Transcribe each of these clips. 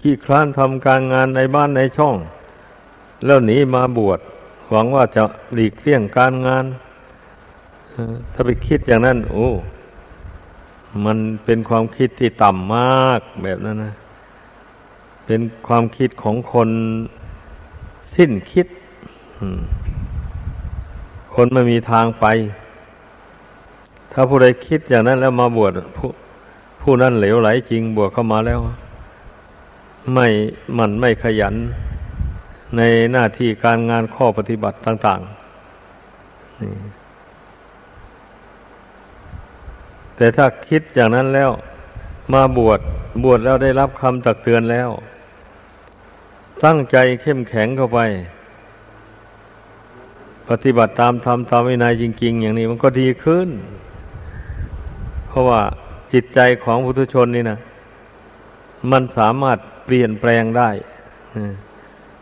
ขี้คลานทำการงานในบ้านในช่อง แล้วหนีมาบวชหวังว่าจะหลีกเลี่ยงการงานถ้าไปคิดอย่างนั้น โอ้ มันเป็นความคิดที่ต่ำมากแบบนั้นนะ เป็นความคิดของคนสิ้นคิด คนไม่มีทางไป ถ้าผู้ใดคิดอย่างนั้นแล้วมาบวชผู้ผู้นั้นเหลวไหลจริงบวชเข้ามาแล้ว ไม่มันไม่ขยันในหน้าที่การงานข้อปฏิบัติต่างๆ แต่ถ้าคิดอย่างนั้นแล้ว มาบวชบวชแล้วได้รับคำตักเตือนแล้ว ตั้งใจเข้มแข็งเข้าไป ปฏิบัติตามธรรมตามวินัยจริง ๆ อย่างนี้มันก็ดีขึ้น เพราะว่าจิตใจของพุทุชนนี่นะมันสามารถ เปลี่ยนแปลงได้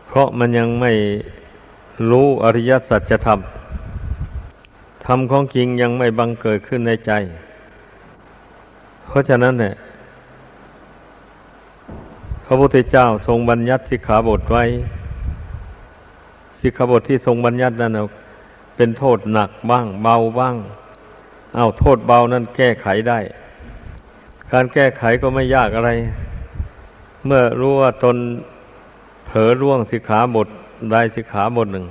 เพราะมันยังไม่รู้อริยสัจธรรมธรรมของจริงยังไม่บังเกิดขึ้นในใจ เพราะฉะนั้นเนี่ยพระพุทธเจ้าทรงบัญญัติสิกขาบทไว้ สิกขาบทที่ทรงบัญญัตินั้นเป็นโทษหนักบ้าง เบาบ้าง เอาโทษเบานั้นแก้ไขได้ การแก้ไขก็ไม่ยากอะไร เมื่อรู้ว่าตนเผลอร่วงสิกขาบทใดสิกขาบทหนึ่ง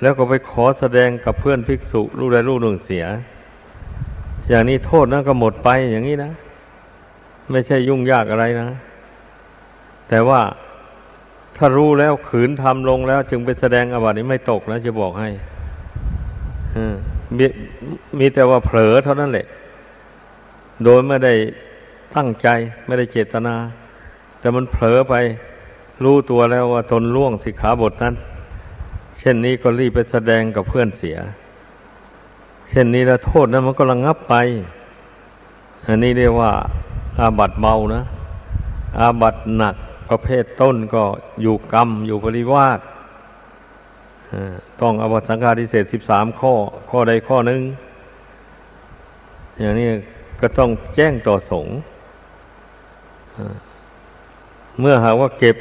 แล้วก็ไปขอแสดงกับเพื่อนภิกษุรูกใดรูกหนึ่งเสีย อย่างนี้โทษนั้นก็หมดไปอย่างนี้นะ ไม่ใช่ยุ่งยากอะไรนะ แต่ว่าถ้ารู้แล้วขืนทำลงแล้ว จึงไปแสดงอบัตินี้ไม่ตกนะจะบอกให้มมีแต่ว่าเผลอเท่านั้นแหละ โดยไม่ได้ตั้งใจไม่ได้เจตนา แต่มันเผลอไปรู้ตัวแล้วว่าตนล่วงสิกขาบทนั้น เช่นนี้ก็รีบไปแสดงกับเพื่อนเสีย เช่นนี้แล้วโทษนั้นมันก็ระงงับไป อันนี้เรียกว่า อาบัตเมานะ อาบัตหนักประเภทต้นก็อยู่กรรมอยู่ปริวาสต้องอาบัตสังฆาทิเศษสิบสามข้อ ข้อใดข้อหนึ่งอย่างนี้ก็ต้องแจ้งต่อสงฆ์ เมื่อหาว่าเก็บ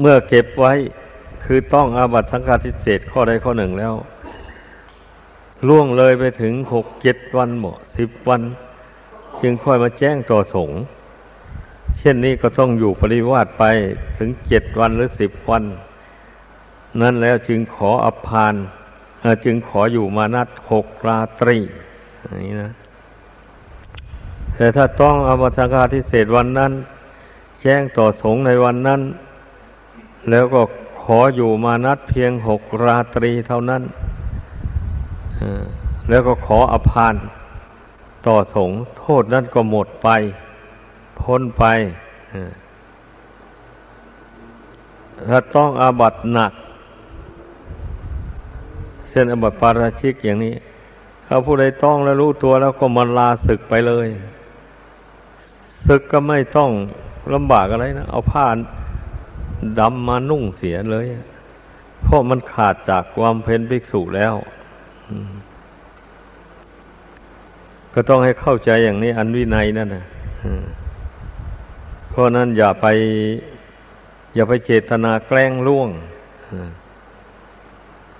เมื่อเก็บไว้คือต้องอาบัตสังฆาทิเศษข้อใดข้อหนึ่งแล้ว ล่วงเลยไปถึงหกเจ็ดวันหมดสิบวัน จึงค่อยมาแจ้งต่อสงฆ์เช่นนี้ก็ต้องอยู่ปริวาสไปถึงเจ็ดวันหรือสิบวัน นั่นแล้วจึงขออภานจึงขออยู่มานัดหกราตรีอย่างนี้นะ แต่ถ้าต้องอมตะกาทิเศษวันนั้น แจ้งต่อสงในวันนั้น แล้วก็ขออยู่มานัดเพียงหกราตรีเท่านั้นแล้วก็ขออภานต่อสงโทษนั้นก็หมดไป พ้นไปถ้าต้องอาบัตหนักเช่นอาบัตปาราชิกอย่างนี้ ถ้าผู้ใดต้องแล้วรู้ตัวแล้วก็มันลาศึกไปเลย ศึกก็ไม่ต้องลำบากอะไรนะ เอาผ้าดำมานุ่งเสียเลย เพราะมันขาดจากความเพนภิกษุแล้ว ก็ต้องให้เข้าใจอย่างนี้ อันวินัยนั่นนะเพราะนั้นอย่าไป อย่าไปเจตนาแกล้งล่วง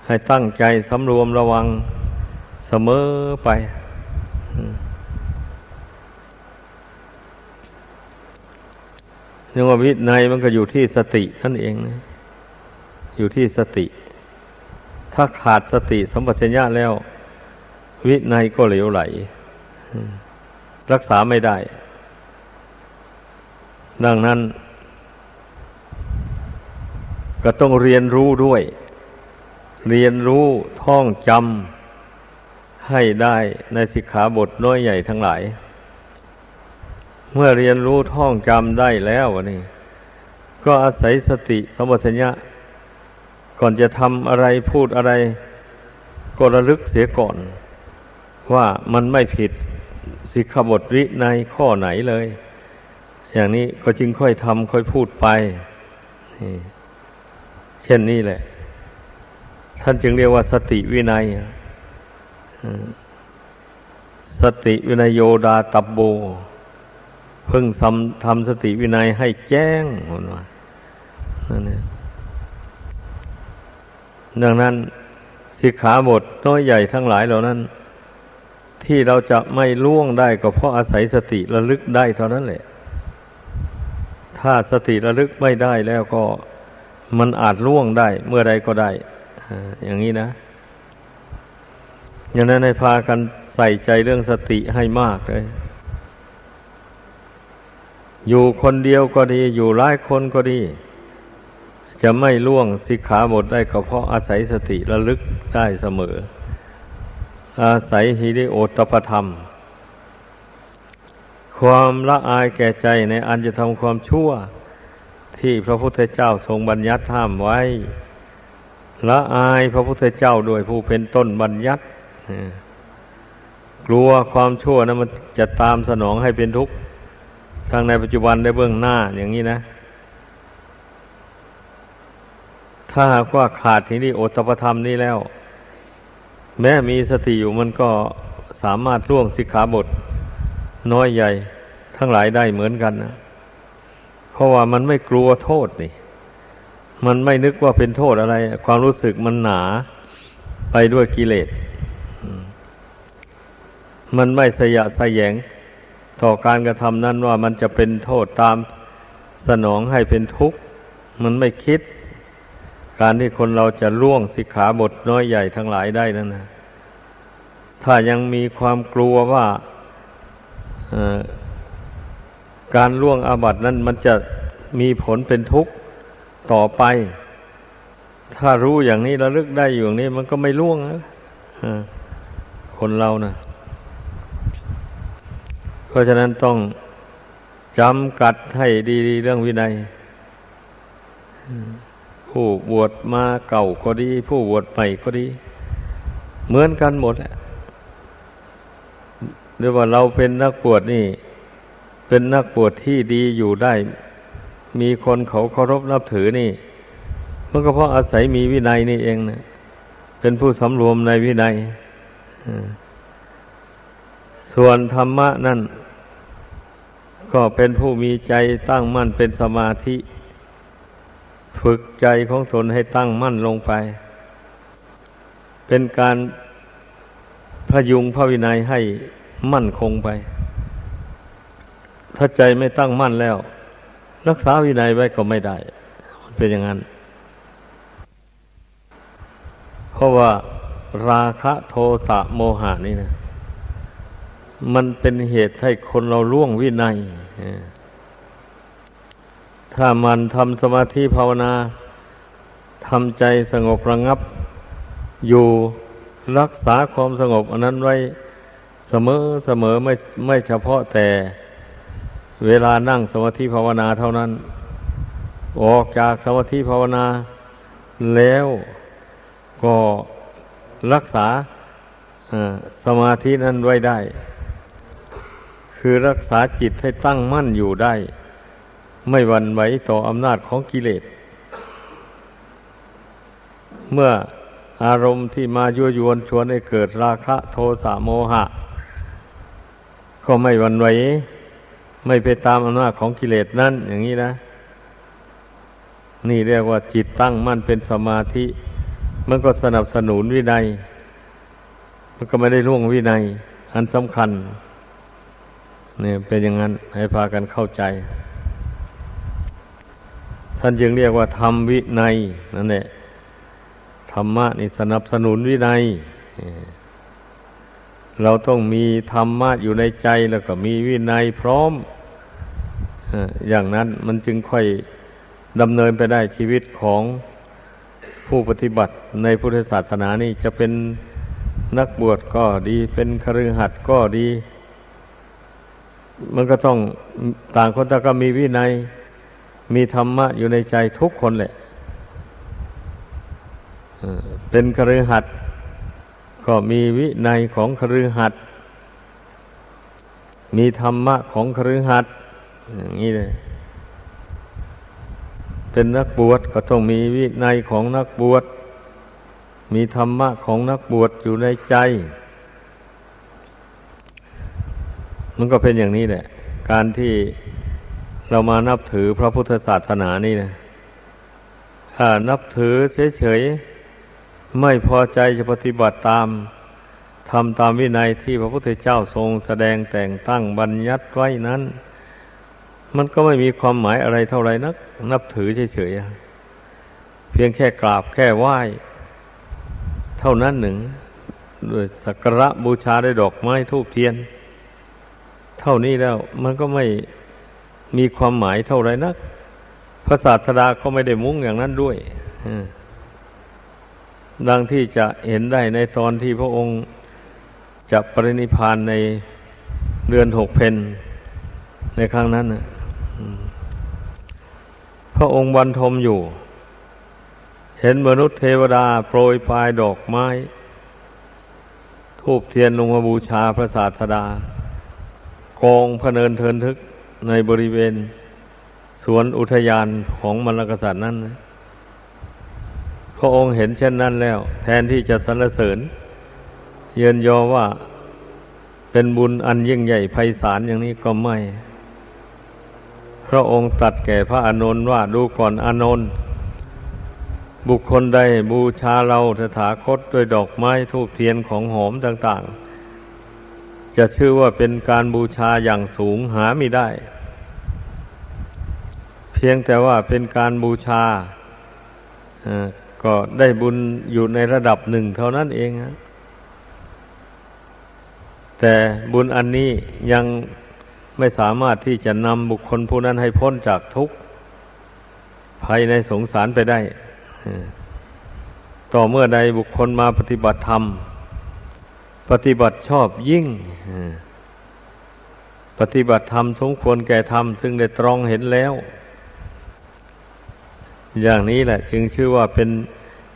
ให้ตั้งใจสำรวมระวังเสมอไป เรื่องว่าวินัยมันก็อยู่ที่สตินั่นเองนะอยู่ที่สติ ถ้าขาดสติสมบัติญาแล้ว วินัยก็เหลวไหล รักษาไม่ได้ ดังนั้น ก็ต้องเรียนรู้ด้วย เรียนรู้ท่องจำให้ได้ในสิกขาบทน้อยใหญ่ทั้งหลาย เมื่อเรียนรู้ท่องจำได้แล้วนี่ ก็อาศัยสติสมบัติญาก่อนจะทำอะไรพูดอะไร ก็ระลึกเสียก่อน ว่ามันไม่ผิดสิกขบทวิในข้อไหนเลย อย่างนี้ก็จึงค่อยทำค่อยพูดไปเช่นนี้แหละ ท่านจึงเรียกว่าสติวินัยสติวินัยโยดาตับโบ พิ่งทำทำสติวินัยให้แจ้งคนว่านั่นเองดังนั้นสิกขาบทน้อยใหญ่ทั้งหลายเหล่านั้น ที่เราจะไม่ล่วงได้ก็เพราะอาศัยสติระลึกได้เท่านั้นแหละ ถ้าสติระลึกไม่ได้แล้วก็มันอาจล่วงได้เมื่อใดก็ได้อย่างนี้นะอย่างนั้นให้พากันใส่ใจเรื่องสติให้มากเลย อยู่คนเดียวก็ดี อยู่หลายคนก็ดี จะไม่ล่วงสิกขาบทได้ก็เพราะอาศัยสติระลึกได้เสมอ อาศัยฮิริโอตปธรรม ความละอายแก่ใจในอันจะทำความชั่ว ที่พระพุทธเจ้าทรงบัญญัติห้ามไว้ ละอายพระพุทธเจ้าโดยผู้เป็นต้นบัญญัติกลัวความชั่วนะมันจะตามสนองให้เป็นทุกข์ ทั้งในปัจจุบันและเบื้องหน้าอย่างนี้นะ ถ้าหากว่าขาดทีนี้โอตปธรรมนี้แล้ว แม้มีสติอยู่มันก็สามารถล่วงสิกขาบท น้อยใหญ่ ทั้งหลายได้เหมือนกันนะเพราะว่ามันไม่กลัวโทษนี่ มันไม่นึกว่าเป็นโทษอะไร ความรู้สึกมันหนาไปด้วยกิเลส มันไม่สยะสยง ต่อการกระทำนั้นว่ามันจะเป็นโทษตามสนองให้เป็นทุกข์ มันไม่คิด การที่คนเราจะล่วงสิกขาบทน้อยใหญ่ทั้งหลายได้นั่นนะถ้ายังมีความกลัวว่าการล่วงอาบัตินั้นมันจะมีผลเป็นทุกข์ต่อไป ถ้ารู้อย่างนี้ระลึกได้อยู่อย่างนี้ มันก็ไม่ล่วงนะคนเรานะ่ะ เพราะฉะนั้นต้องจำกัดให้ดีๆเรื่องวินัย ผู้บวชมาเก่าก็ดี ผู้บวชใหม่ก็ดี เหมือนกันหมดแหละหรือว่าเราเป็นนักบวชนี่ เป็นนักบวชที่ดีอยู่ได้ มีคนเขาเคารพนับถือนี่มันก็เพราะอาศัยมีวินัยนี่เองนะเป็นผู้สำรวมในวินัยส่วนธรรมะนั่น ก็เป็นผู้มีใจตั้งมั่นเป็นสมาธิ ฝึกใจของตนให้ตั้งมั่นลงไป เป็นการพยุงพระวินัยให้มั่นคงไป ถ้าใจไม่ตั้งมั่นแล้ว รักษาวินัยไว้ก็ไม่ได้ มันเป็นอย่างนั้น เพราะว่าราคะโทสะโมหานี่นะ มันเป็นเหตุให้คนเราล่วงวินัย ถ้ามันทำสมาธิภาวนาทำใจสงบระงับ อยู่รักษาความสงบอันนั้นไว้เสมอเสมอไม่ไม่เฉพาะแต่เวลานั่งสมาธิภาวนาเท่านั้น ออกจากสมาธิภาวนา แล้วก็รักษาสมาธินั้นไว้ได้ คือรักษาจิตให้ตั้งมั่นอยู่ได้ ไม่หวั่นไหวต่ออำนาจของกิเลส เมื่ออารมณ์ที่มายั่วยวนชวนให้เกิดราคะโทสะโมหะ ก็ไม่หวั่นไหว ไม่ไปตามอำนาจของกิเลสนั่นอย่างนี้นะ นี่เรียกว่าจิตตั้งมั่นเป็นสมาธิ มันก็สนับสนุนวินัย มันก็ไม่ได้ล่วงวินัย อันสำคัญ เนี่ยเป็นอย่างนั้นให้พากันเข้าใจ ท่านจึงเรียกว่าธรรมวินัยนั่นแหละธรรมะนี่สนับสนุนวินัย เราต้องมีธรรมะอยู่ในใจแล้วก็มีวินัยพร้อม อย่างนั้นมันจึงค่อยดำเนินไปได้ชีวิตของผู้ปฏิบัติในพุทธศาสนานี่จะเป็นนักบวชก็ดีเป็นครือขัดก็ดี มันก็ต้องต่างคนต่างก็มีวินัย มีธรรมะอยู่ในใจทุกคนแหละเป็นครือหัดก็มีวินัยของครือหัดมีธรรมะของครือหัดอย่างนี้เลยเป็นนักบวชก็ต้องมีวินัยของนักบวชมีธรรมะของนักบวชอยู่ในใจ มันก็เป็นอย่างนี้แหละ การที่เรามานับถือพระพุทธศาสนานี่นะถ้านับถือเฉยๆไม่พอใจจะปฏิบัติตามทำตามวินัยที่พระพุทธเจ้าทรงแสดงแต่งตั้งบัญญัติไว้นั้น มันก็ไม่มีความหมายอะไรเท่าไรนัก นับถือเฉยๆเพียงแค่กราบแค่ไหว้ เท่านั้นหนึ่งด้วยสักการะบูชาได้ดอกไม้ทูบเทียน เท่านี้แล้ว มันก็ไม่มีความหมายเท่าไรนัก พระศาสดาก็ไม่ได้มุ่งอย่างนั้นด้วยดังที่จะเห็นได้ในตอนที่พระองค์จะปรินิพานในเดือนหกเพนในครั้งนั้นพระองค์บรรทมอยู่ เห็นมนุษย์เทวดาโปรยปลายดอกไม้ ทูบเทียนลงมาบูชาพระศาสดา กองพเนินเทินทึกในบริเวณ สวนอุทยานของมรรคษัตริย์นั้นพระองค์เห็นเช่นนั้นแล้ว แทนที่จะสรรเสริญ เยินยอว่าเป็นบุญอันยิ่งใหญ่ไพศาลอย่างนี้ก็ไม่ พระองค์ตัดแก่พระอานนท์ว่าดูก่อนอานนท์บุคคลใดบูชาเราสถาคตด้วยดอกไม้ทูกเทียนของหอมต่าง ๆ จะชื่อว่าเป็นการบูชาอย่างสูงหาไม่ได้ เพียงแต่ว่าเป็นการบูชาก็ได้บุญอยู่ในระดับหนึ่งเท่านั้นเองฮะแต่บุญอันนี้ยังไม่สามารถที่จะนำบุคคลผู้นั้นให้พ้นจากทุกข์ภายในสงสารไปได้ ต่อเมื่อใดบุคคลมาปฏิบัติธรรม ปฏิบัติชอบยิ่ง ปฏิบัติธรรมสมควรแก่ธรรม ซึ่งได้ตรองเห็นแล้ว อย่างนี้แหละ จึงชื่อว่าเป็น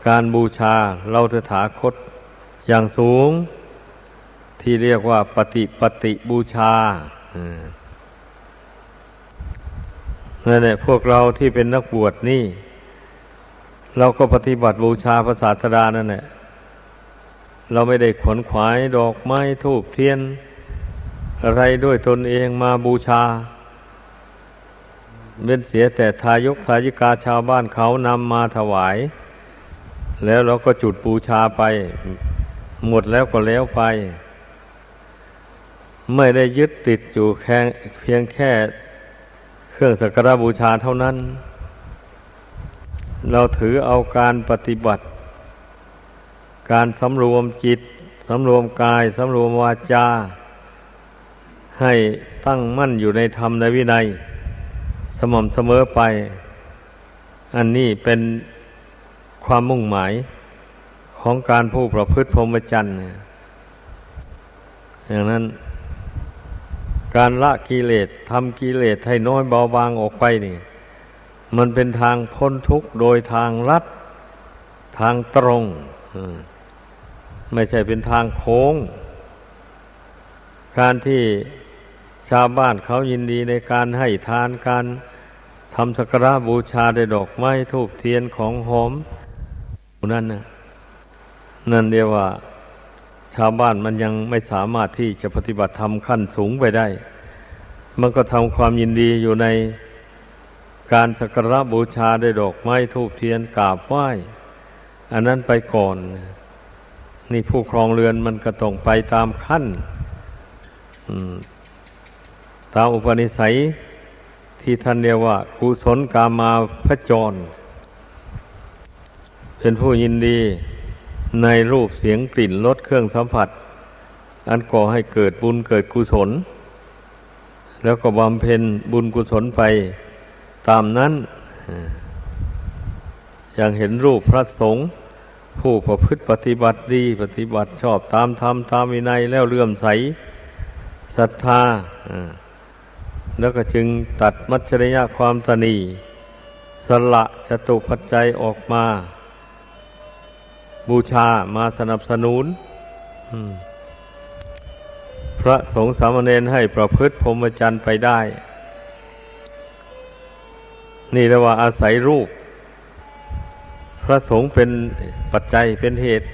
การบูชาเราตถาคตอย่างสูง ที่เรียกว่าปฏิปฏิบูชานั่นแหละพวกเราที่เป็นนักบวชนี่ เราก็ปฏิบัติบูชาพระศาสดานั่นแหละ เราไม่ได้ขวนขวายดอกไม้ทูบเทียน อะไรด้วยตนเองมาบูชาเป็นเสียแต่ทายกทายิกาชาวบ้านเขานำมาถวาย แล้วเราก็จุดบูชาไป หมดแล้วก็แล้วไป ไม่ได้ยึดติดอยู่แค่เพียงแค่เครื่องสักการบูชาเท่านั้น เราถือเอาการปฏิบัติ การสำรวมจิตสำรวมกายสำรวมวาจา ให้ตั้งมั่นอยู่ในธรรมในวินัย สม่ำเสมอไป อันนี้เป็นความมุ่งหมายของการผู้ประพฤติพรหมจรรย์อย่างนั้น การละกิเลสทำกิเลสให้น้อยเบาบางออกไปนี่ มันเป็นทางพ้นทุกข์โดยทางลัดทางตรง ไม่ใช่เป็นทางโค้ง การที่ชาวบ้านเขายินดีในการให้ทานการทำสักการะบูชาได้ดอกไม้ทูบเทียนของหอมนั่นนะนั่นเดียวว่า ชาวบ้านมันยังไม่สามารถที่จะปฏิบัติธรรมขั้นสูงไปได้ มันก็ทำความยินดีอยู่ในการสักการะบูชาได้ดอกไม้ทูบเทียนกราบไหว้ อันนั้นไปก่อน นี่ผู้ครองเรือนมันก็ต้องไปตามขั้นตามอุปนิสัยที่ท่านเรียกว่า กุศลกามาพจร เป็นผู้ยินดีในรูปเสียงกลิ่นรสเครื่องสัมผัส อันก่อให้เกิดบุญเกิดกุศล แล้วก็บำเพ็ญบุญกุศลไปตามนั้น อย่างเห็นรูปพระสงฆ์ ผู้ประพฤติปฏิบัติดี ปฏิบัติชอบตามธรรมตามวินัยแล้วเลื่อมใสศรัทธาแล้วก็จึงตัดมัจฉริยะความตนีสละจตุปัจจัยออกมา บูชามาสนับสนุนพระสงฆ์สามเณรให้ประพฤติพรหมจรรย์ไปได้ นี่เรียกว่าอาศัยรูป พระสงฆ์เป็นปัจจัยเป็นเหตุ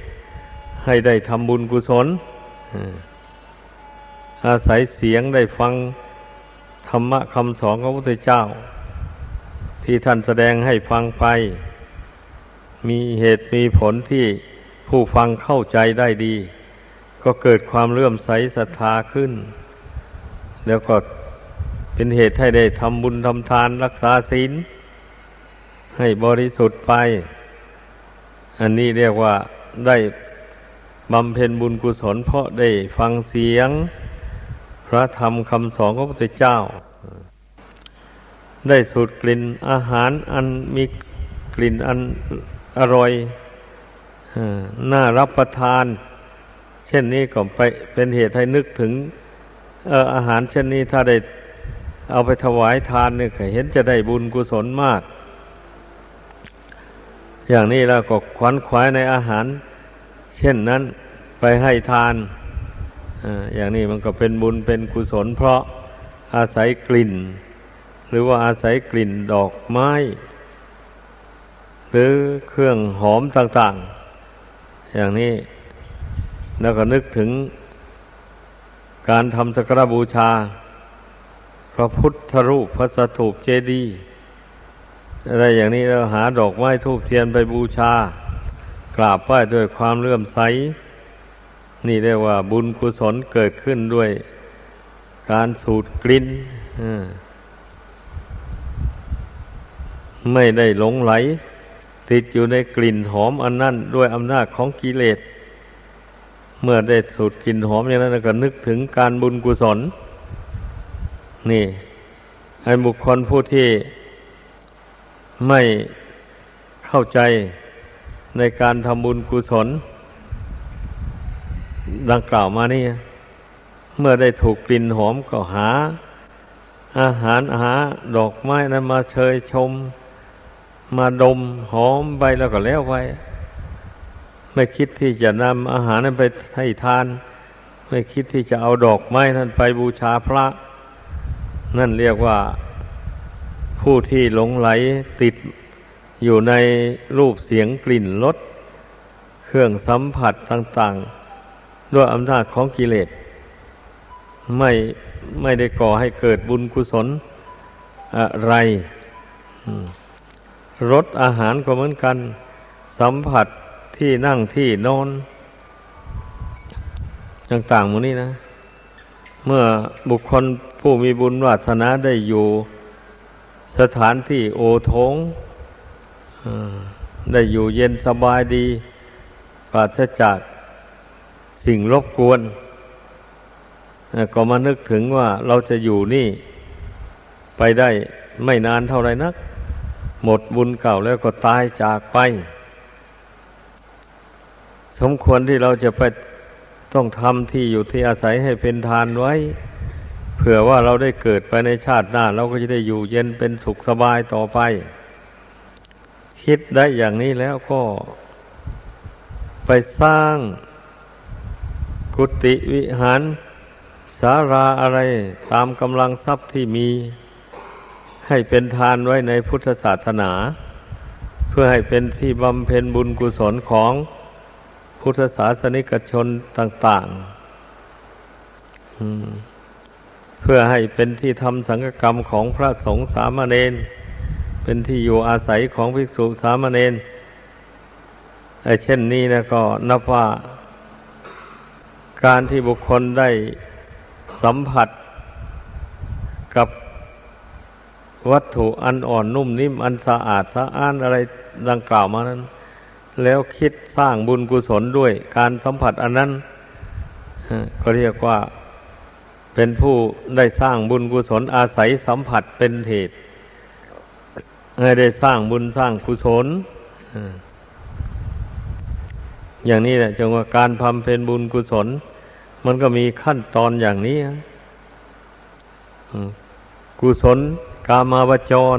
ให้ได้ทำบุญกุศลอาศัยเสียงได้ฟังธรรมะคำสอนของพระพุทธเจ้า ที่ท่านแสดงให้ฟังไป มีเหตุมีผลที่ผู้ฟังเข้าใจได้ดี ก็เกิดความเลื่อมใสศรัทธาขึ้น แล้วก็เป็นเหตุให้ได้ทำบุญทำทานรักษาศีลให้บริสุทธิ์ไป อันนี้เรียกว่าได้บำเพ็ญบุญกุศล เพราะได้ฟังเสียง พระธรรมคำสอนของพระพุทธเจ้า ได้สูดกลิ่นอาหารอันมีกลิ่นอันอร่อยน่ารับประทาน เช่นนี้ก็ไปเป็นเหตุให้นึกถึงออาหารเช่นนี้ถ้าได้เอาไปถวายทานเนี่ยเห็นจะได้บุญกุศลมาก อย่างนี้เราก็ขวัญขวายในอาหาร เช่นนั้นไปให้ทานอย่างนี้มันก็เป็นบุญเป็นกุศล เพราะอาศัยกลิ่น หรือว่าอาศัยกลิ่นดอกไม้ หรือเครื่องหอมต่างๆ อย่างนี้แล้วก็นึกถึงการทำสักการบูชา พระพุทธรูปพระสถูปเจดีย์ อะไรอย่างนี้เราหาดอกไม้ทูบเทียนไปบูชา กราบไหว้ด้วยความเลื่อมใส นี่เรียกว่าบุญกุศลเกิดขึ้นด้วยการสูดกลิ่นไม่ได้หลงไหล ติดอยู่ในกลิ่นหอมอันนั้นด้วยอำนาจของกิเลส เมื่อได้สูดกลิ่นหอมอย่างนั้นก็นึกถึงการบุญกุศล นี่ ให้บุคคลผู้ที่ ไม่เข้าใจในการทำบุญกุศล ดังกล่าวมานี่เมื่อได้ถูกกลิ่นหอมก็หา อาหารหาดอกไม้นั้นมาเชยชม มาดมหอมไปแล้วก็แล้วไปไม่คิดที่จะนำอาหารนั้นไปให้ทาน ไม่คิดที่จะเอาดอกไม้นั้นไปบูชาพระ นั่นเรียกว่า ผู้ที่หลงไหลติดอยู่ในรูปเสียงกลิ่นรสเครื่องสัมผัสต่าง ๆ ด้วยอำนาจของกิเลส ไม่ไม่ได้ก่อให้เกิดบุญกุศลอะไรรสอาหารก็เหมือนกัน สัมผัสที่นั่งที่นอน ต่างๆหมดนี้นะ เมื่อบุคคลผู้มีบุญวาสนาได้อยู่ สถานที่โอทงได้อยู่เย็นสบายดีปราศจากสิ่งรบกวน ก็มานึกถึงว่าเราจะอยู่นี่ ไปได้ไม่นานเท่าไรนัก หมดบุญเก่าแล้วก็ตายจากไป สมควรที่เราจะไปต้องทำที่อยู่ที่อาศัยให้เป็นทานไว้ เผื่อว่าเราได้เกิดไปในชาติหน้า เราก็จะได้อยู่เย็นเป็นสุขสบายต่อไป คิดได้อย่างนี้แล้วก็ ไปสร้างกุฏิวิหาร สาราอะไรตามกำลังทรัพย์ที่มี ให้เป็นทานไว้ในพุทธศาสนา เพื่อให้เป็นที่บำเพ็ญบุญกุศลของพุทธศาสนิกชนต่างๆอืม เพื่อให้เป็นที่ทำสังฆกรรมของพระสงฆ์สามเณรเป็นที่อยู่อาศัยของภิกษุสามเณรไอ้เช่นนี้นะก็นับว่า การที่บุคคลได้สัมผัสกับวัตถุอันอ่อนนุ่มนิ่มอันสะอาดสะอ้านอะไรดังกล่าวมานั้น แล้วคิดสร้างบุญกุศลด้วยการสัมผัสอันนั้นก็เรียกว่า เป็นผู้ได้สร้างบุญกุศลอาศัยสัมผัสเป็นเหตุให้ได้สร้างบุญสร้างกุศลอย่างนี้แหละจงว่าการทำเป็นบุญกุศล มันก็มีขั้นตอนอย่างนี้กุศลกามาวจร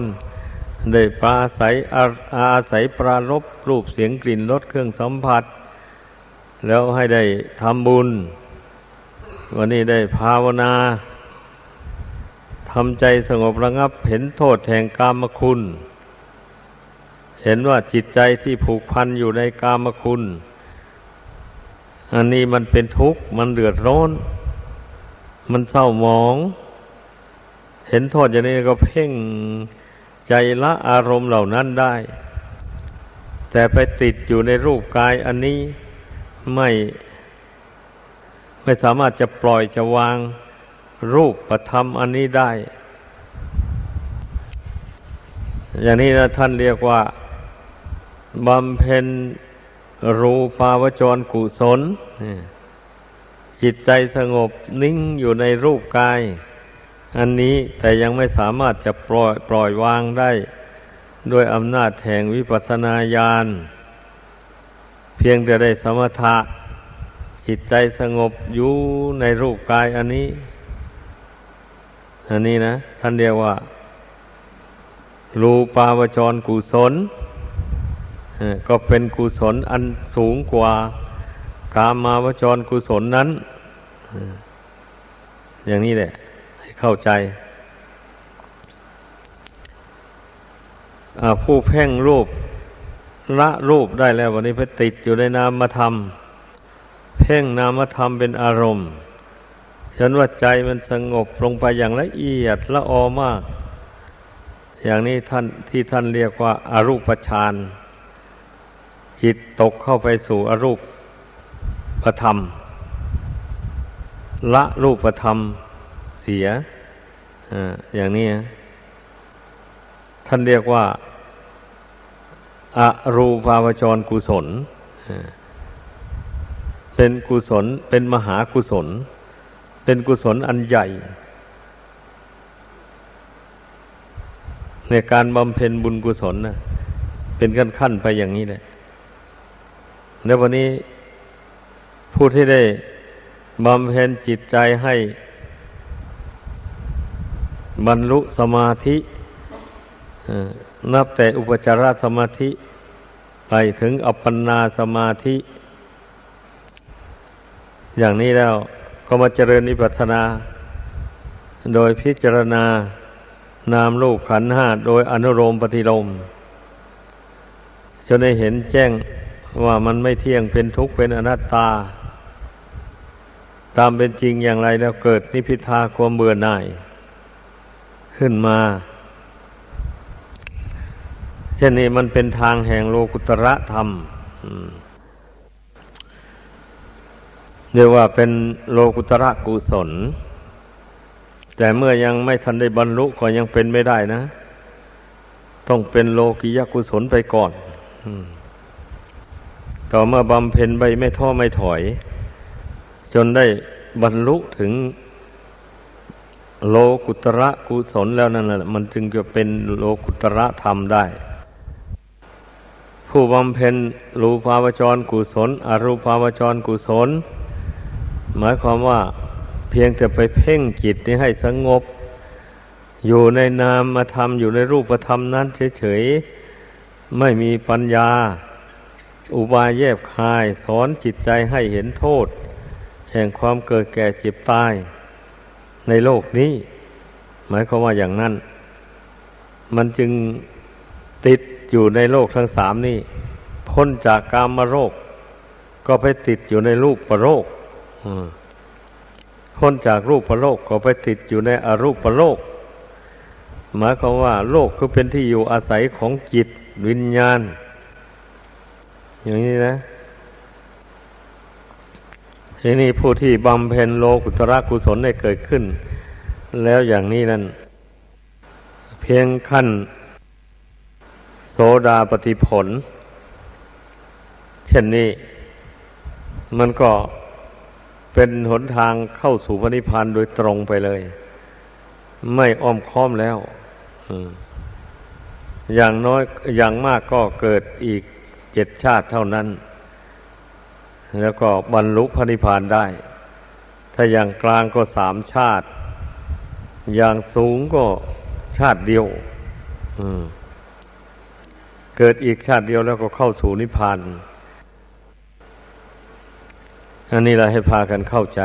ได้ปราศัยอาอาศัยปรารบรูปเสียงกลิ่นรสเครื่องสัมผัส แล้วให้ได้ทำบุญ วันนี้ได้ภาวนาทำใจสงบระงับ เห็นโทษแห่งกามคุณ เห็นว่าจิตใจที่ผูกพันอยู่ในกามคุณ อันนี้มันเป็นทุกข์ มันเดือดร้อน มันเศร้าหมอง เห็นโทษอย่างนี้ก็เพ่งใจละอารมณ์เหล่านั้นได้ แต่ไปติดอยู่ในรูปกายอันนี้ไม่ ไม่สามารถจะปล่อยจะวางรูปประธรรมอันนี้ได้ อย่างนี้นะท่านเรียกว่าบำเพ็ญรูปาวจรกุศล จิตใจสงบนิ่งอยู่ในรูปกาย อันนี้แต่ยังไม่สามารถจะปล่อยปล่อยวางได้ ด้วยอำนาจแห่งวิปัสสนาญาณเพียงแต่ได้สมถะ จิตใจสงบอยู่ในรูปกายอันนี้ อันนี้นะท่านเรียกว่ารูปาวจรกุศลก็เป็นกุศลอันสูงกว่ากามาวจรกุศลนั้น อย่างนี้แหละ ให้เข้าใจ ผู้เพ่งรูปละรูปได้แล้ววันนี้ไปติดอยู่ในนามธรรม เพ่งนามธรรมเป็นอารมณ์ ฉันว่าใจมันสงบลงไปอย่างละเอียดละออมาก อย่างนี้ท่านที่ท่านเรียกว่าอารูปฌานจิตตกเข้าไปสู่อรูปพระธรรม ละรูปประธรรมเสียออย่างนี้ ท่านเรียกว่าอรูปาวจรกุศล เป็นกุศล เป็นมหากุศล เป็นกุศลอันใหญ่ ในการบำเพ็ญบุญกุศลนะเป็นขั้นขั้นไปอย่างนี้เลยในวันนี้ผู้ที่ได้บำเพ็ญจิตใจให้บรรลุสมาธินับแต่อุปจารสมาธิ ไปถึงอัปปนาสมาธิ อย่างนี้แล้วก็มาเจริญนิพพานา โดยพิจารณานามรูปขันห้าโดยอนุโลมปฏิโลมจนได้เห็นแจ้งว่ามันไม่เที่ยงเป็นทุกข์เป็นอนัตตา ตามเป็นจริงอย่างไรแล้วเกิดนิพิทาความเบื่อหน่าย ขึ้นมา เช่นนี้มันเป็นทางแห่งโลกุตระธรรม เรียกว่าเป็นโลกุตระกุศล แต่เมื่อยังไม่ทันได้บรรลุก็ยังเป็นไม่ได้นะ ต้องเป็นโลกิยกุศลไปก่อนต่อเมื่อบำเพ็ญไปไม่ท้อไม่ถอย จนได้บรรลุถึงโลกุตระกุศลแล้วนั่นแหละมันจึงจะเป็นโลกุตระธรรมได้ ผู้บำเพ็ญรูปาวจรกุศล อรูปาวจรกุศล หมายความว่าเพียงแต่ไปเพ่งจิตนี้ให้สงบ อยู่ในนามธรรมอยู่ในรูปธรรมนั้นเฉยๆ ไม่มีปัญญา อุบายแยบคาย สอนจิตใจให้เห็นโทษ แห่งความเกิดแก่เจ็บตาย ในโลกนี้ หมายความว่าอย่างนั้น มันจึงติดอยู่ในโลกทั้งสามนี่พ้นจากกามมาโรค ก็ไปติดอยู่ในรูปประโรค พ้นจากรูปประโลกก็ไปติดอยู่ในอรูปประโลก หมายความว่า โลกคือเป็นที่อยู่อาศัยของจิตวิญญาณ อย่างนี้นะ ทีนี้ผู้ที่บำเพ็ญโลกุตระกุศลได้เกิดขึ้น แล้วอย่างนี้นั้นเพียงขั้น โสดาปฏิผล เช่นนี้ มันก็ เป็นหนทางเข้าสู่พระนิพพานโดยตรงไปเลย ไม่อ้อมค้อมแล้วอย่างน้อยอย่างมากก็เกิดอีกเจ็ดชาติเท่านั้น แล้วก็บรรลุพระนิพพานได้ ถ้าอย่างกลางก็สามชาติ อย่างสูงก็ชาติเดียวเกิดอีกชาติเดียวแล้วก็เข้าสู่นิพพาน อันนี้เราให้พากันเข้าใจ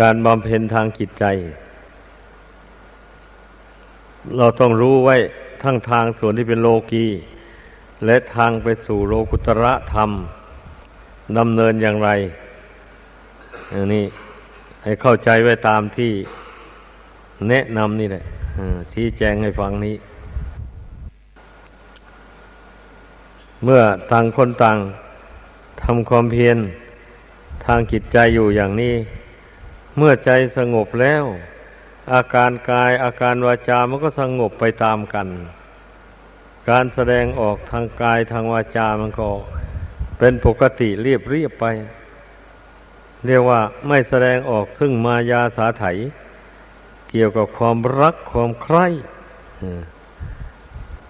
การบำเพ็ญทางจิตใจ เราต้องรู้ไว้ทั้งทางส่วนที่เป็นโลกีและทางไปสู่โลกุตระธรรมดำเนินอย่างไรอันนี้ให้เข้าใจไว้ตามที่แนะนำนี่แหละชี้แจงให้ฟังนี้ เมื่อต่างคนต่างทำความเพียร ทางจิตใจอยู่อย่างนี้ เมื่อใจสงบแล้ว อาการกายอาการวาจามันก็สงบไปตามกัน การแสดงออกทางกายทางวาจามันก็เป็นปกติเรียบเรียบไป เรียกว่าไม่แสดงออกซึ่งมายาสาไถ เกี่ยวกับความรักความใคร่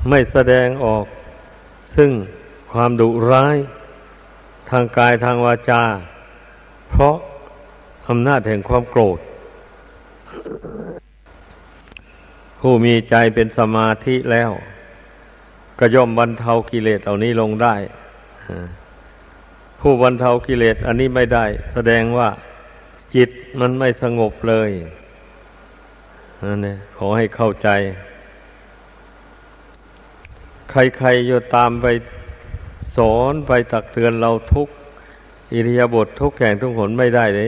ไม่แสดงออกซึ่งความดุร้าย ทางกายทางวาจา เพราะอำนาจแห่งความโกรธ ผู้มีใจเป็นสมาธิแล้ว ก็ย่อมบรรเทากิเลสเหล่านี้ลงได้ผู้บรรเทากิเลสอันนี้ไม่ได้ แสดงว่าจิตมันไม่สงบเลยนั่นเองขอให้เข้าใจ ใครๆอยู่ตามไปสอนไปตักเตือนเราทุก อิริยาบถททุกแข่งทุกหนไม่ได้เลย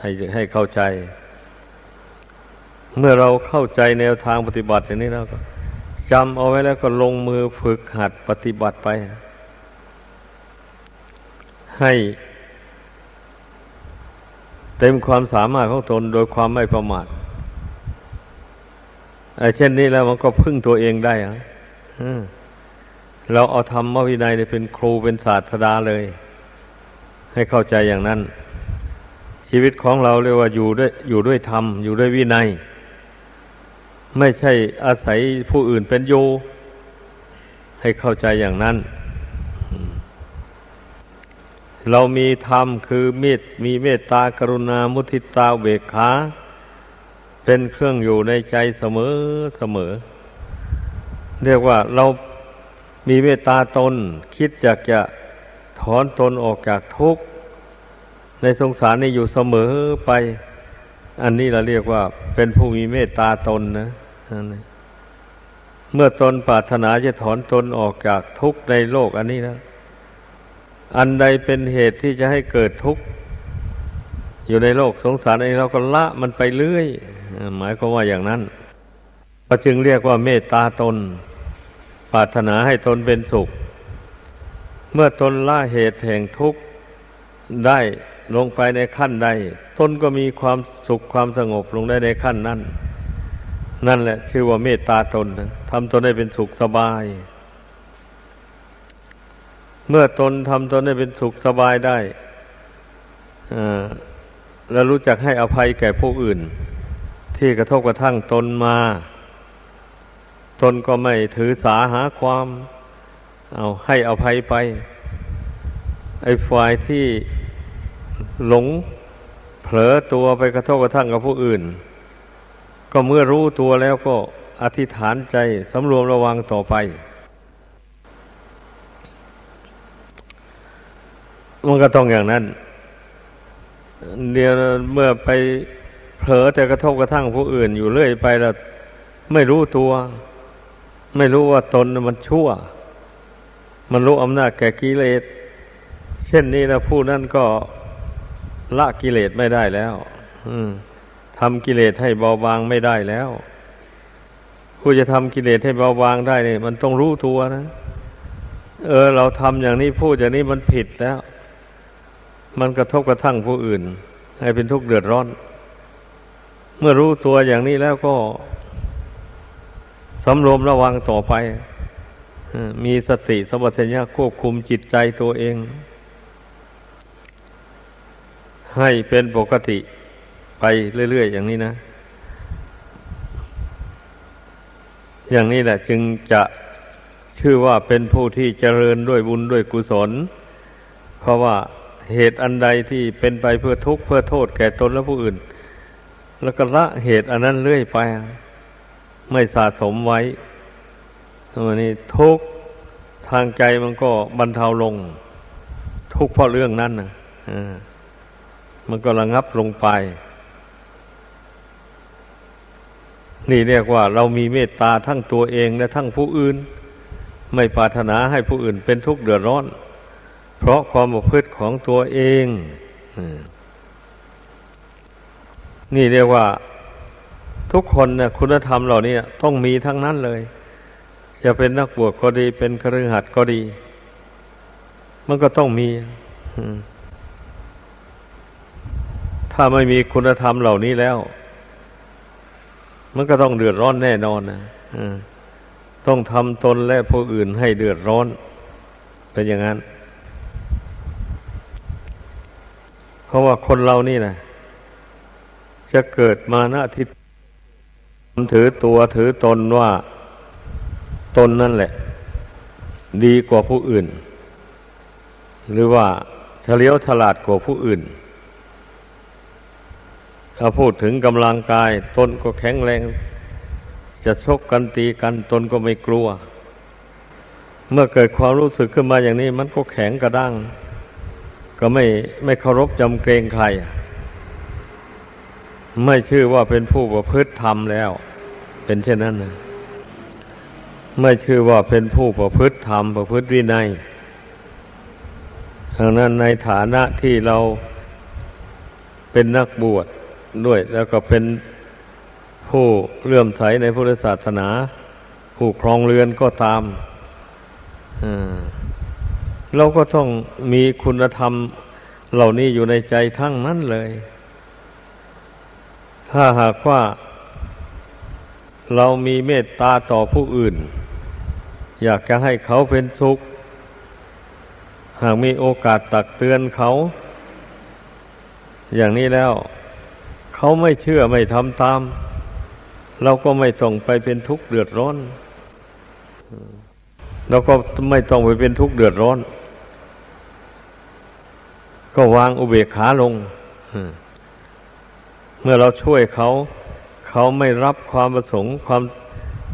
ให้ให้เข้าใจ เมื่อเราเข้าใจแนวทางปฏิบัติอย่างนี้แล้วก็จำเอาไว้แล้วก็ลงมือฝึกหัดปฏิบัติไป ให้ เต็มความสามารถของตนโดยความไม่ประมาทไอ้เช่นนี้แล้วมันก็พึ่งตัวเองได้อะเราเอาธรรมวินัยเป็นครูเป็นศาสตราเลย ให้เข้าใจอย่างนั้น ชีวิตของเราเรียกว่าอยู่ด้วยอยู่ด้วยธรรม อยู่ด้วยวินัย ไม่ใช่อาศัยผู้อื่นเป็นโย ให้เข้าใจอย่างนั้น เรามีธรรมคือเมตมีเมตตากรุณามุทิตาเบกขาเป็นเครื่องอยู่ในใจเสมอเสมอ เรียกว่าเรามีเมตตาตน คิดอยากจะ ถอนตนออกจากทุกข์ในสงสารนี่อยู่เสมอไป อันนี้เราเรียกว่า เป็นผู้มีเมตตาตนนะเมื่อตนปรารถนาจะถอนตนออกจากทุกข์ในโลก อันนี้นะอันใดเป็นเหตุที่จะให้เกิดทุกข์อยู่ในโลกสงสารอันนี้เราก็ละมันไปเรื่อยหมายความว่าอย่างนั้นก็จึงเรียกว่าเมตตาตน ปรารถนาให้ตนเป็นสุข เมื่อตนละเหตุแห่งทุกข์ได้ลงไปในขั้นใดตนก็มีความสุขความสงบลงได้ในขั้นนั้น นั่นแหละ ชื่อว่าเมตตาตนทำตนให้เป็นสุขสบาย เมื่อตนทำตนให้เป็นสุขสบายได้แล้วรู้จักให้อภัยแก่ผู้อื่น ที่กระทบกระทั่งตนมา ตนก็ไม่ถือสาหาความ เอาให้อภัยไป ไอ้ฝ่ายที่หลงเผลอตัวไปกระทบกระทั่งกับผู้อื่น ก็เมื่อรู้ตัวแล้วก็อธิษฐานใจสำรวมระวังต่อไป มันก็ต้องอย่างนั้น เดี๋ยวเมื่อไปเผลอแต่กระทบกระทั่งผู้อื่นอยู่เรื่อยไปแล้วไม่รู้ตัว ไม่รู้ว่าตนมันชั่ว มันรู้อำนาจแก่กิเลส เช่นนี้แล้วผู้นั้นก็ละกิเลสไม่ได้แล้วทำกิเลสให้เบาบางไม่ได้แล้ว ผู้จะทำกิเลสให้เบาบางได้เนี่ยมันต้องรู้ตัวนะ เออ เราทำอย่างนี้พูดอย่างนี้มันผิดแล้ว มันกระทบกระทั่งผู้อื่น ให้เป็นทุกข์เดือดร้อน เมื่อรู้ตัวอย่างนี้แล้วก็สำรวมระวังต่อไป มีสติสัมัชัญญาควบคุมจิตใจตัวเอง ให้เป็นปกติไปเรื่อย ๆ อย่างนี้นะ อย่างนี้แหละจึงจะชื่อว่าเป็นผู้ที่เจริญด้วยบุญด้วยกุศล เพราะว่าเหตุอันใดที่เป็นไปเพื่อทุกข์เพื่อโทษแก่ตนและผู้อื่น แล้วก็ละเหตุอันนั้นเรื่อยไป ไม่สะสมไว้ วันนี้ทุกทางใจมันก็บรรเทาลง ทุกเพราะเรื่องนั้นนะมันก็ระงับลงไป นี่เรียกว่า เรามีเมตตาทั้งตัวเองและทั้งผู้อื่น ไม่ปรารถนาให้ผู้อื่นเป็นทุกข์เดือดร้อน เพราะความประพฤติของตัวเองนี่เรียกว่า ทุกคนนี่ยคุณธรรมเหล่านี้ต้องมีทั้งนั้นเลย จะเป็นนักบวชก็ดี เป็นครือขัดก็ดี มันก็ต้องมีถ้าไม่มีคุณธรรมเหล่านี้แล้ว มันก็ต้องเดือดร้อนแน่นอนนะต้องทำตนและผู้อื่นให้เดือดร้อน เป็นอย่างนั้น เพราะว่าคนเรานี่นะจะเกิดมาหน้าที่ถือตัวถือตนว่า ตนนั่นแหละ ดีกว่าผู้อื่น หรือว่าเฉลียวฉลาดกว่าผู้อื่น ถ้าพูดถึงกำลังกาย ตนก็แข็งแรง จะชกกันตีกันตนก็ไม่กลัว เมื่อเกิดความรู้สึกขึ้นมาอย่างนี้ มันก็แข็งกระด้าง ก็ไม่ไม่เคารพจำเกรงใคร ไม่ชื่อว่าเป็นผู้ประพฤติธรรมแล้ว เป็นเช่นนั้นนะ ไม่ชื่อว่าเป็นผู้ประพฤติธรรมประพฤติวินัยดังนั้นในฐานะที่เราเป็นนักบวชดด้วย แล้วก็เป็นผู้เลื่อมใสในพุทธศาสนา ผู้ครองเรือนก็ตามเราก็ต้องมีคุณธรรมเหล่านี้อยู่ในใจทั้งนั้นเลย ถ้าหากว่าเรามีเมตตาต่อผู้อื่น อยากจะให้เขาเป็นสุข หากมีโอกาสตักเตือนเขา อย่างนี้แล้ว เขาไม่เชื่อไม่ทำตาม เราก็ไม่ต้องไปเป็นทุกข์เดือดร้อนเราก็ไม่ต้องไปเป็นทุกข์เดือดร้อน ก็วางอุเบกขาลงเมื่อเราช่วยเขา เขาไม่รับความประสงค์ความ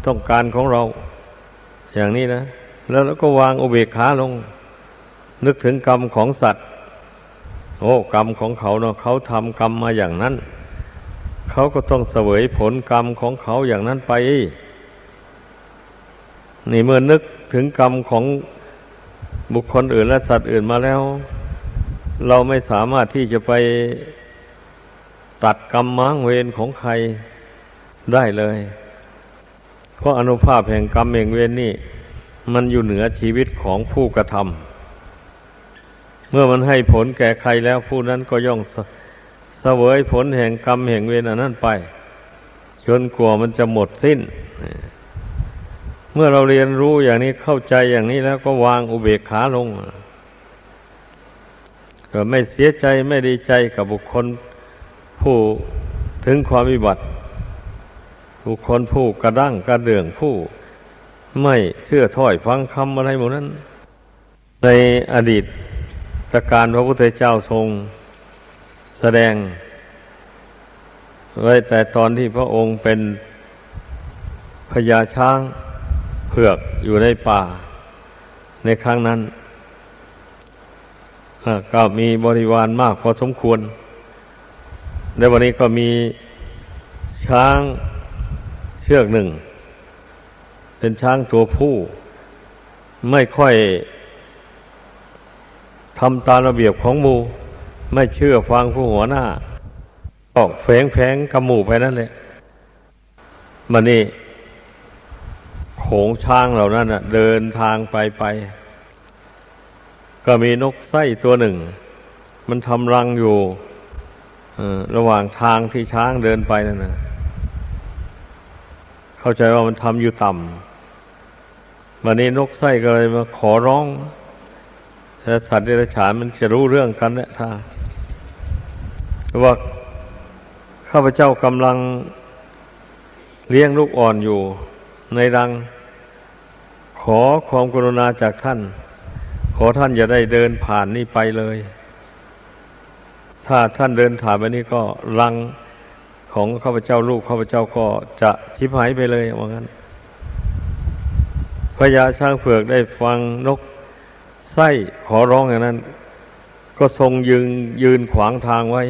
ต้องการของเรา อย่างนี้นะ แล้วเราก็วางอุเบกขาลง นึกถึงกรรมของสัตว์ โอ้กรรมของเขาเนาะเขาทำกรรมมาอย่างนั้น เขาก็ต้องเสวยผลกรรมของเขาอย่างนั้นไป นี่เมื่อนึกถึงกรรมของบุคคลอื่นและสัตว์อื่นมาแล้ว เราไม่สามารถที่จะไปตัดกรรมม้างเวรของใครได้เลย เพราะอนุภาพแห่งกรรมแห่งเวรนี่ มันอยู่เหนือชีวิตของผู้กระทำเมื่อมันให้ผลแก่ใครแล้วผู้นั้นก็ย่อมเสวยผลแห่งกรรมแห่งเวรอันนั้นไป จนกลัวมันจะหมดสิ้น เมื่อเราเรียนรู้อย่างนี้เข้าใจอย่างนี้แล้วก็วางอุเบกขาลงก็ไม่เสียใจไม่ดีใจกับบุคคลผู้ถึงความวิบัติ บุคคลผู้กระด้างกระเดื่องผู้ ไม่เชื่อถ้อยฟังคำอะไรหมดนั้น ในอดีตตการพระพุทธเจ้าทรงแสดง ไว้แต่ตอนที่พระองค์เป็นพญาช้างเผือกอยู่ในป่า ในครั้งนั้นก็มีบริวารมากพอสมควร ในวันนี้ก็มีช้าง ชือกหนึ่ง เป็นช้างตัวผู้ ไม่ค่อยทำตามระเบียบของหมูไม่เชื่อฟังผู้หัวหน้าออกแฝงแฝงกำหมูไปนั่นเลยมันนี่โขงช้างเหล่านั้นเดินทางไปไป ก็มีนกไส้ตัวหนึ่ง มันทำรังอยู่ระหว่างทางที่ช้างเดินไปนั่นนะ เข้าใจว่ามันทำอยู่ต่ำวันนี้นกไส้ก็เลยมาขอร้องแต่สัตว์เดรัจฉานมันจะรู้เรื่องกันเนี่ยท่าว่าข้าพเจ้ากำลังเลี้ยงลูกอ่อนอยู่ในรัง ขอความกรุณาจากท่าน ขอท่านอย่าได้เดินผ่านนี่ไปเลย ถ้าท่านเดินถ่ายไปนี้ก็รัง ของข้าพเจ้าลูกข้าพเจ้าก็จะชิบหายไปเลยว่างั้นพญาช้างเผือกได้ฟังนกไส้ขอร้องอย่างนั้น ก็ทรงยืนยืนขวางทางไว้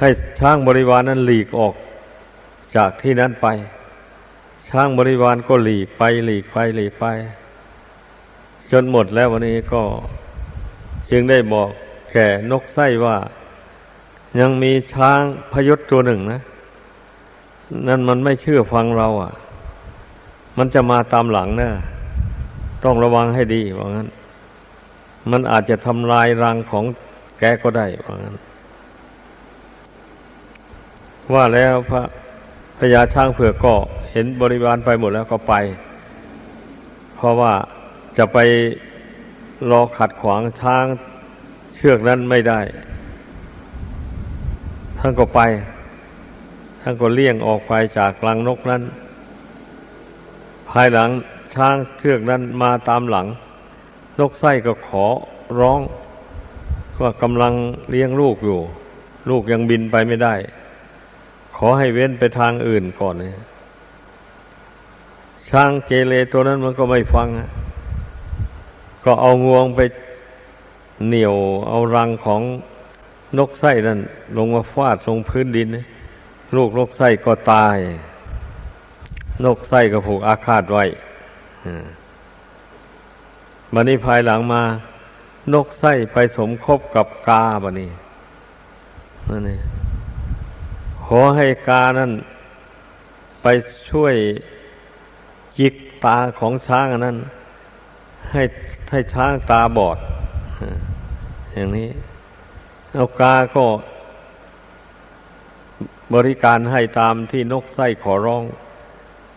ให้ช้างบริวารนนั้นหลีกออกจากที่นั้นไป ช้างบริวารก็หลีกไป หลีกไปหลีกไป จนหมดแล้ววันนี้ก็จึงได้บอก แก่นกไส้ว่า ยังมีช้างพยศตัวหนึ่งนะ นั่นมันไม่เชื่อฟังเราอะ มันจะมาตามหลังนะต้องระวังให้ดีว่างั้น มันอาจจะทำลายรังของแกก็ได้ว่างั้น ว่าแล้วพระพญาช้างเผือกก็เห็นบริวารไปหมดแล้วก็ไป เพราะว่าจะไปรอขัดขวางช้าง เชือกนั้นไม่ได้ ท่านก็ไป ท่านก็เลี่ยงออกไปจากกลางนกนั้น ภายหลังช้างเชือกนั้นมาตามหลัง นกไส้ก็ขอร้องว่ากำลังเลี้ยงลูกอยู่ ลูกยังบินไปไม่ได้ ขอให้เว้นไปทางอื่นก่อนเนี่ยช้างเกเรตัวนั้นมันก็ไม่ฟัง ก็เอางวงไป เหนี่ยวเอารังของนกไส้นั่น ลงมาฟาดลงพื้นดิน ลูกนกไส้ก็ตาย นกไส้ก็ผูกอาคาตไว้บันนี้ภายหลังมา นกไส้ไปสมคบกับกาบันนี้นั่นนี่ขอให้กานั่น ไปช่วยจิกตาของช้างนนั้น ให้ให้ช้างตาบอด อย่างนี้เอากาก็บริการให้ตามที่นกไส้ขอร้อง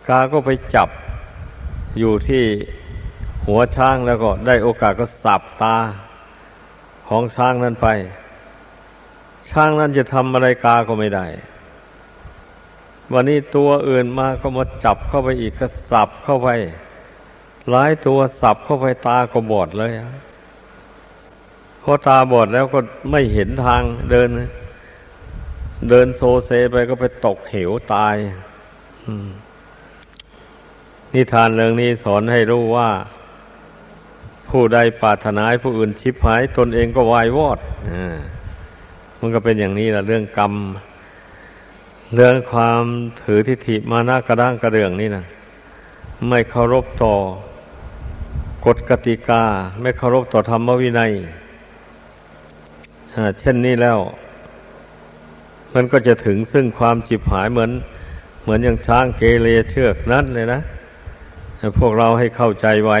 กาก็ไปจับอยู่ที่หัวช้างแล้วก็ได้โอกาสก็สับตาของช้างนั้นไป ช้างนั้นจะทำอะไรกาก็ไม่ได้ วันนี้ตัวอื่นมาก็มาจับเข้าไปอีกก็สับเข้าไป หลายตัวสับเข้าไปตาก็บอดเลย พอตาบอดแล้วก็ไม่เห็นทางเดิน เดินโซเซไปก็ไปตกเหวตายนิทานเรื่องนี้สอนให้รู้ว่า ผู้ใดปรารถนาให้ผู้อื่นชิบหาย ตนเองก็วายวอดมันก็เป็นอย่างนี้แหละเรื่องกรรม เรื่องความถือทิฏฐิมานะกระด้างกระเดื่องนี่นะไม่เคารพต่อกฎกติกา ไม่เคารพต่อธรรมวินัย เช่นนี้แล้ว มันก็จะถึงซึ่งความจิบหายเหมือน เหมือนอย่างช้างเกเรเชือกนั้นเลยนะพวกเราให้เข้าใจไว้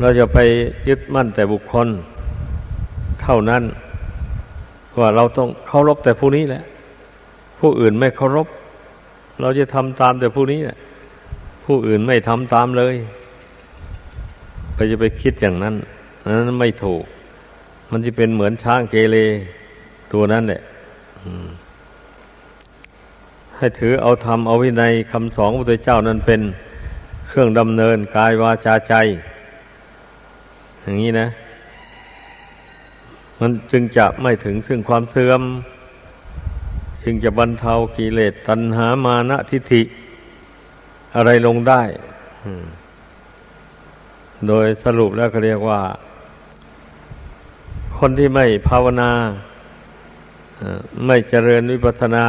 เราจะไปยึดมั่นแต่บุคคล เท่านั้นว่าเราต้องเคารพแต่ผู้นี้แหละ ผู้อื่นไม่เคารพ เราจะทำตามแต่ผู้นี้แหละผู้อื่นไม่ทำตามเลย ไปจะไปคิดอย่างนั้นนั้นไม่ถูก มันจะเป็นเหมือนช้างเกเรตัวนั้นแหละให้ถือเอาธรรมเอาวินัยคำสอนพระเจ้านั้นเป็นเครื่องดำเนินกายวาจาใจ อย่างนี้นะ มันจึงจะไม่ถึงซึ่งความเสื่อมจึงจะบรรเทากิเลสตัณหามานะทิฏฐิ อะไรลงได้ โดยสรุปแล้วก็เรียกว่า คนที่ไม่ภาวนาไม่เจริญวิปัสนา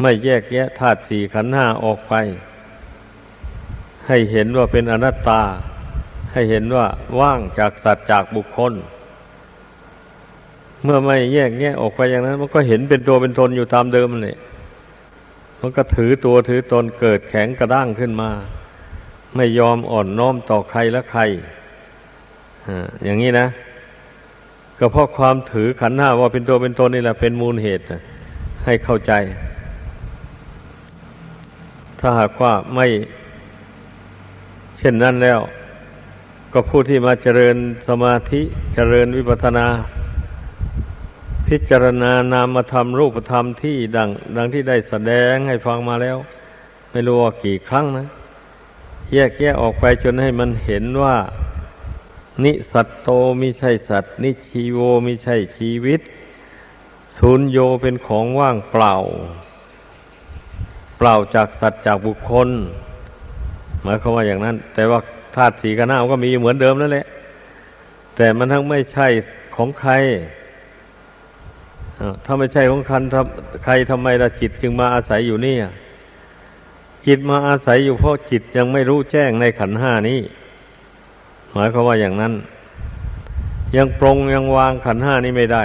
ไม่แยกแยะธาตุสี่ขันธ์ห้าออกไป ให้เห็นว่าเป็นอนัตตา ให้เห็นว่าว่างจากสัตว์จากบุคคล เมื่อไม่แยกแยะออกไปอย่างนั้น มันก็เห็นเป็นตัวเป็นตนอยู่ตามเดิมเลยมันก็ถือตัวถือตนเกิดแข็งกระด้างขึ้นมา ไม่ยอมอ่อนน้อมต่อใครและใครอย่างนี้นะก็เพราะความถือขันห้าว่าเป็นตัวเป็นตนนี่แหละเป็นมูลเหตุให้เข้าใจ ถ้าหากว่าไม่เช่นนั้นแล้ว ก็ผู้ที่มาเจริญสมาธิเจริญวิปัสนา พิจารณานามธรรมรูปธรรมที่ดัง ดังที่ได้แสดงให้ฟังมาแล้ว ไม่รู้ว่ากี่ครั้งนะ แยกแยะออกไปจนให้มันเห็นว่า นิสัตโตมิใช่สัตว์ นิชีโวมิใช่ชีวิตสุญโยเป็นของว่างเปล่า เปล่าจากสัตว์จากบุคคลหมายความว่าอย่างนั้น แต่ว่าธาตุสีกันหน้าก็มีเหมือนเดิมนั่นแหละ แต่มันทั้งไม่ใช่ของใครถ้าไม่ใช่ของคันใครทำไมละจิตจึงมาอาศัยอยู่นี่ จิตมาอาศัยอยู่เพราะจิตยังไม่รู้แจ้งในขันห้านี้ หมายความว่าอย่างนั้น ยังปรงยังวางขันห้านี้ไม่ได้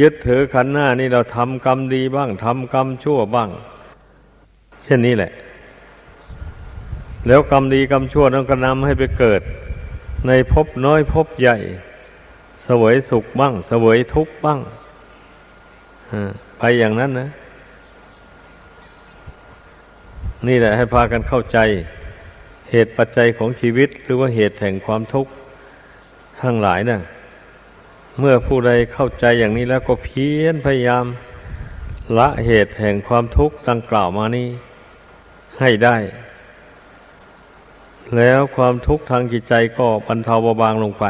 ยึดถือขันห้านี่เราทำกรรมดีบ้างทำกรรมชั่วบ้าง เช่นนี้แหละ แล้วกรรมดีกรรมชั่วนั้นก็นำให้ไปเกิด ในภพน้อยภพใหญ่เสวยสุขบ้างเสวยทุกข์บ้างไปอย่างนั้นนะ นี่แหละให้พากันเข้าใจ เหตุปัจจัยของชีวิต หรือว่าเหตุแห่งความทุกข์ทั้งหลายนะ่ะเมื่อผู้ใดเข้าใจอย่างนี้แล้วก็เพียรพยายาม ละเหตุแห่งความทุกข์ดังกล่าวมานี้ให้ได้ แล้วความทุกข์ทางจิตใจก็บรรเทาเบาบางลงไป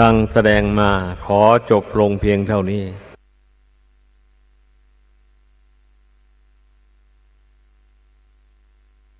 ดังแสดงมาขอจบลงเพียงเท่านี้